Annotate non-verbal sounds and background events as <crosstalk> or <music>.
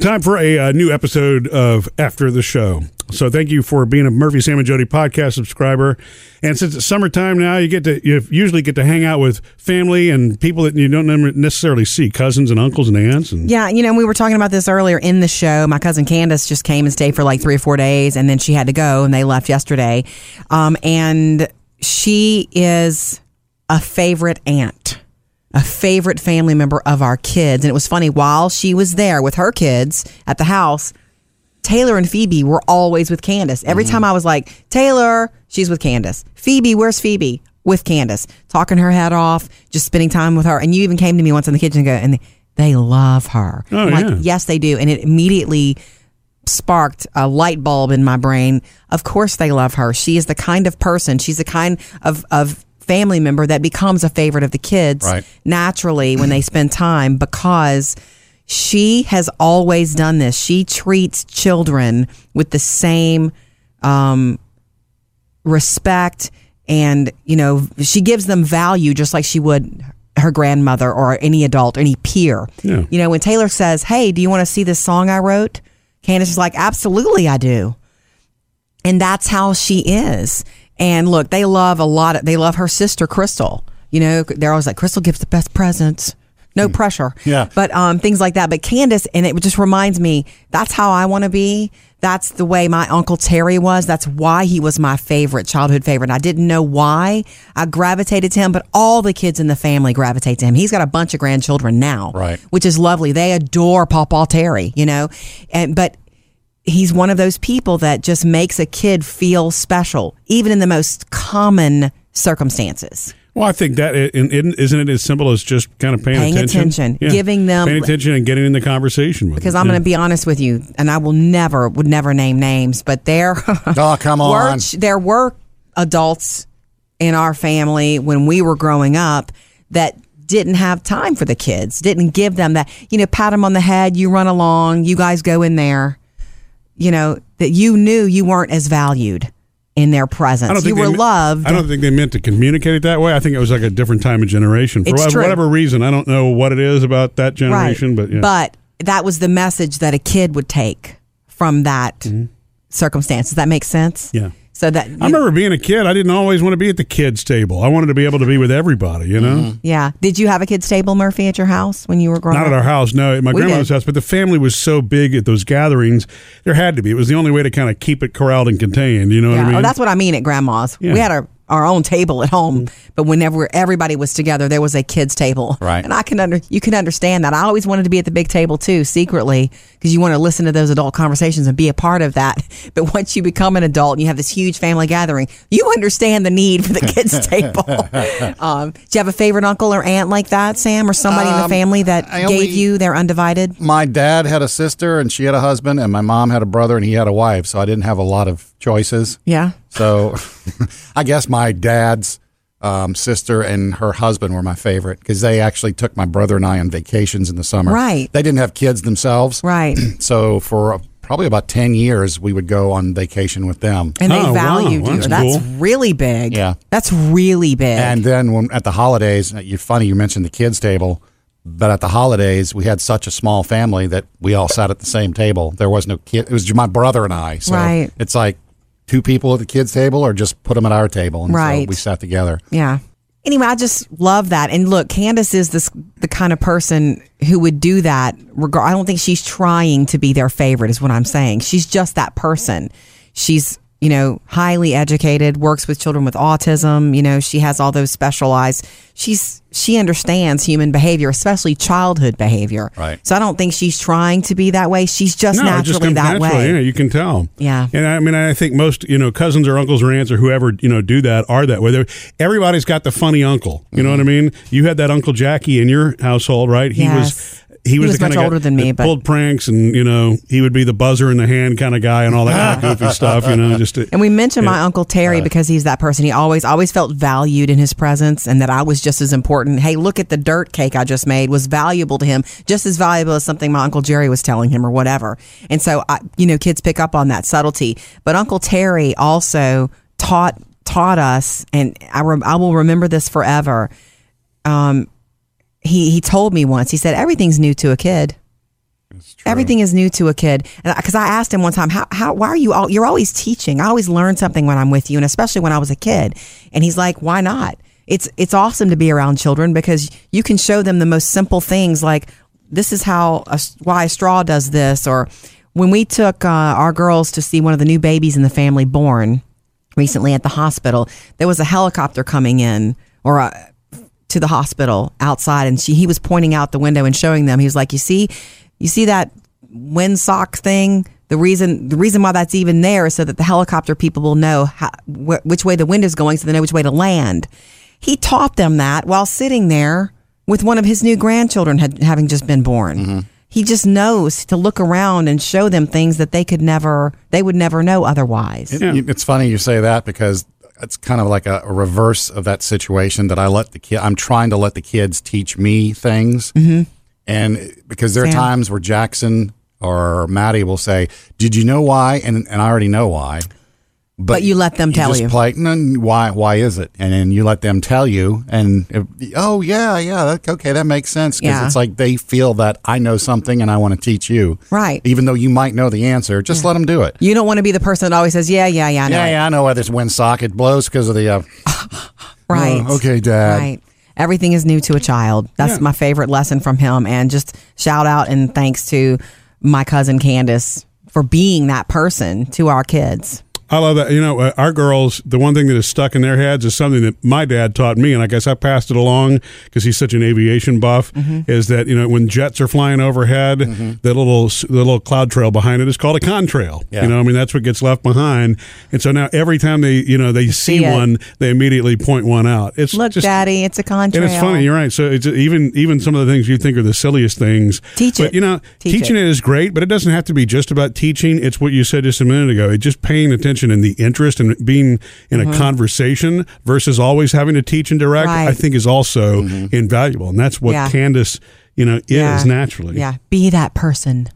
Time for a, uh new episode of After the Show. So thank you for being a Murphy Sam and Jodie podcast subscriber. And since it's summertime now, you get to you usually get to hang out with family and people that you don't necessarily see, cousins and uncles and aunts. And Yeah, you know, we were talking about this earlier in the show. My cousin Candace just came and stayed for like three or four days, and then she had to go, and they left yesterday. Um, and she is a favorite aunt, a favorite family member of our kids. And it was funny while she was there with her kids at the house. Taylor and Phoebe were always with Candace. Every mm-hmm. time I was like, Taylor, she's with Candace. Phoebe, where's Phoebe? With Candace, talking her head off, just spending time with her. And you even came to me once in the kitchen and go, and they love her. Oh, I'm like, yeah. yes, they do. And it immediately sparked a light bulb in my brain. Of course they love her. She is the kind of person, she's the kind of, of family member that becomes a favorite of the kids Right. naturally when they spend time because she has always done this. She treats children with the same um, respect and, you know, she gives them value just like she would her grandmother or any adult, any peer. Yeah. You know, when Taylor says, Hey, do you want to see this song I wrote? Candace is like, Absolutely, I do. And that's how she is. And look, they love a lot of, they love her sister, Crystal. You know, they're always like, Crystal gives the best presents. No pressure. Yeah. But um, things like that. But Candace, and it just reminds me, that's how I want to be. That's the way my Uncle Terry was. That's why he was my favorite, childhood favorite. I didn't know why I gravitated to him, but all the kids in the family gravitate to him. He's got a bunch of grandchildren now, Right. which is lovely. They adore Papa Terry, you know, and but he's one of those people that just makes a kid feel special, even in the most common circumstances. well, I think that it, it, isn't it as simple as just kind of paying, Paying attention, giving them- paying attention and getting in the conversation with. Because them. I'm Yeah. going to be honest with you, and I will never, would never name names, but there, <laughs> Oh, come were, on. there were adults in our family when we were growing up that didn't have time for the kids, didn't give them that, you know, pat them on the head, you run along, you guys go in there, you know, that you knew you weren't as valued in their presence. You were me- loved. I don't think they meant to communicate it that way. I think it was like a different time of generation for It's wha- true. whatever reason. I don't know what it is about that generation, but yeah. But that was the message that a kid would take from that circumstance. Does that make sense? Mm-hmm. Yeah. So that I remember being a kid. I didn't always want to be at the kids' table. I wanted to be able to be with everybody. You know, mm-hmm. yeah. Did you have a kids table, Murphy, at your house when you were growing not up? at our house. No, at my We grandmother's did. house. But the family was so big at those gatherings. There had to be. It was the only way to kind of keep it corralled and contained. You know what I mean? Oh, that's what I mean at grandma's. Yeah. We had our, our own table at home, but whenever everybody was together, there was a kids table. Right. And I can under you can understand that. I always wanted to be at the big table too, secretly, because you want to listen to those adult conversations and be a part of that. <laughs> But once you become an adult and you have this huge family gathering, you understand the need for the kids <laughs> table. <laughs> um, do you have a favorite uncle or aunt like that, Sam, or somebody in the Um, family that I gave only- you their undivided? My dad had a sister and she had a husband, and my mom had a brother and he had a wife. So I didn't have a lot of choices. Yeah. So <laughs> I guess my dad's um, sister and her husband were my favorite because they actually took my brother and I on vacations in the summer. Right. They didn't have kids themselves. Right. <clears throat> So for uh, probably about 10 years, we would go on vacation with them. And they Oh, wow. valued you. That's That's cool. really big. Yeah. That's really big. And then when at the holidays, you're funny you mentioned the kids table, but at the holidays we had such a small family that we all sat at the same table. There was no kid. It was my brother and I. So Right. it's like two people at the kids table, or just put them at our table, and so Right. we sat together. Yeah. Anyway, I just love that. And look, Candace is this the kind of person who would do that. Regard, I don't think she's trying to be their favorite, is what I'm saying. She's just that person. She's you know highly educated, works with children with autism. You know, she has all those specialized. She's she understands human behavior, especially childhood behavior. Right. So I don't think she's trying to be that way. She's just no, naturally just that naturally. way. Yeah, you can tell. Yeah. and I mean, I think most you know cousins or uncles or aunts or whoever you know do that are that way. They're, everybody's got the funny uncle. You know mm-hmm. what I mean? You had that Uncle Jackie in your household, right? He Yes. was. He was, was the kind much guy older than me, but- pulled pranks, and you know he would be the buzzer in the hand kind of guy, and all that kind of <laughs> goofy stuff. You know, just to, And we mentioned my uncle Terry because he's that person. He always always felt valued in his presence and that I was just as important. Hey, look at the dirt cake I just made was valuable to him, just as valuable as something my uncle Jerry was telling him or whatever. And so I, you know, kids pick up on that subtlety. But Uncle Terry also taught taught us and I rem- I will remember this forever. Um he he told me once. He said everything's new to a kid. Everything is new to a kid. Because I asked him one time, how, how, why are you all, you're always teaching. I always learn something when I'm with you, and especially when I was a kid. And he's like, why not? It's, it's awesome to be around children because you can show them the most simple things like, this is how, a, why a straw does this. Or when we took uh, our girls to see one of the new babies in the family born recently at the hospital, there was a helicopter coming in or a, to the hospital outside and she, he was pointing out the window and showing them. He was like, you see, you see that windsock thing? The reason the reason why that's even there is so that the helicopter people will know how, wh- which way the wind is going, so they know which way to land. He taught them that while sitting there with one of his new grandchildren had, having just been born. Mm-hmm. He just knows to look around and show them things that they could never, they would never know otherwise. It- It's funny you say that because it's kind of like a, a reverse of that situation that I let the kid. I'm trying to let the kids teach me things, mm-hmm. and because there are Sam. times where Jackson or Maddie will say, "Did you know why?" and and I already know why. But you let them tell just you. Play, "No, why? Why is it? And then you let them tell you, and if- oh yeah, yeah, that, okay, that makes sense because Yeah. it's like they feel that I know something and I want to teach you, Right. Even though you might know the answer, just let them do it. You don't want to be the person that always says, yeah, yeah, yeah, I know Yeah, it." yeah, I know why this wind socket blows because of the. Uh, <laughs> Right. Oh, okay, Dad. Right. Everything is new to a child. That's Yeah. my favorite lesson from him. And just shout out and thanks to my cousin Candace for being that person to our kids. I love that. You know, uh, our girls, the one thing that is stuck in their heads is something that my dad taught me, and I guess I passed it along because he's such an aviation buff. Mm-hmm. Is that you know when jets are flying overhead, the little the little cloud trail behind it is called a contrail. Yeah. You know, I mean that's what gets left behind. And so now every time they you know they see, see one, they immediately point one out. It's Look, just, Daddy, it's a contrail. and it's funny, you're right. So it's even even some of the things you think are the silliest things. Teach but it. you know, Teach teaching it. it is great, but it doesn't have to be just about teaching. It's what you said just a minute ago. It's just paying attention and the interest and being in a conversation versus always having to teach and direct. Mm-hmm. Right. I think is also invaluable, and that's what Yeah. Candace, you know, is Yeah. naturally. Yeah. Be that person.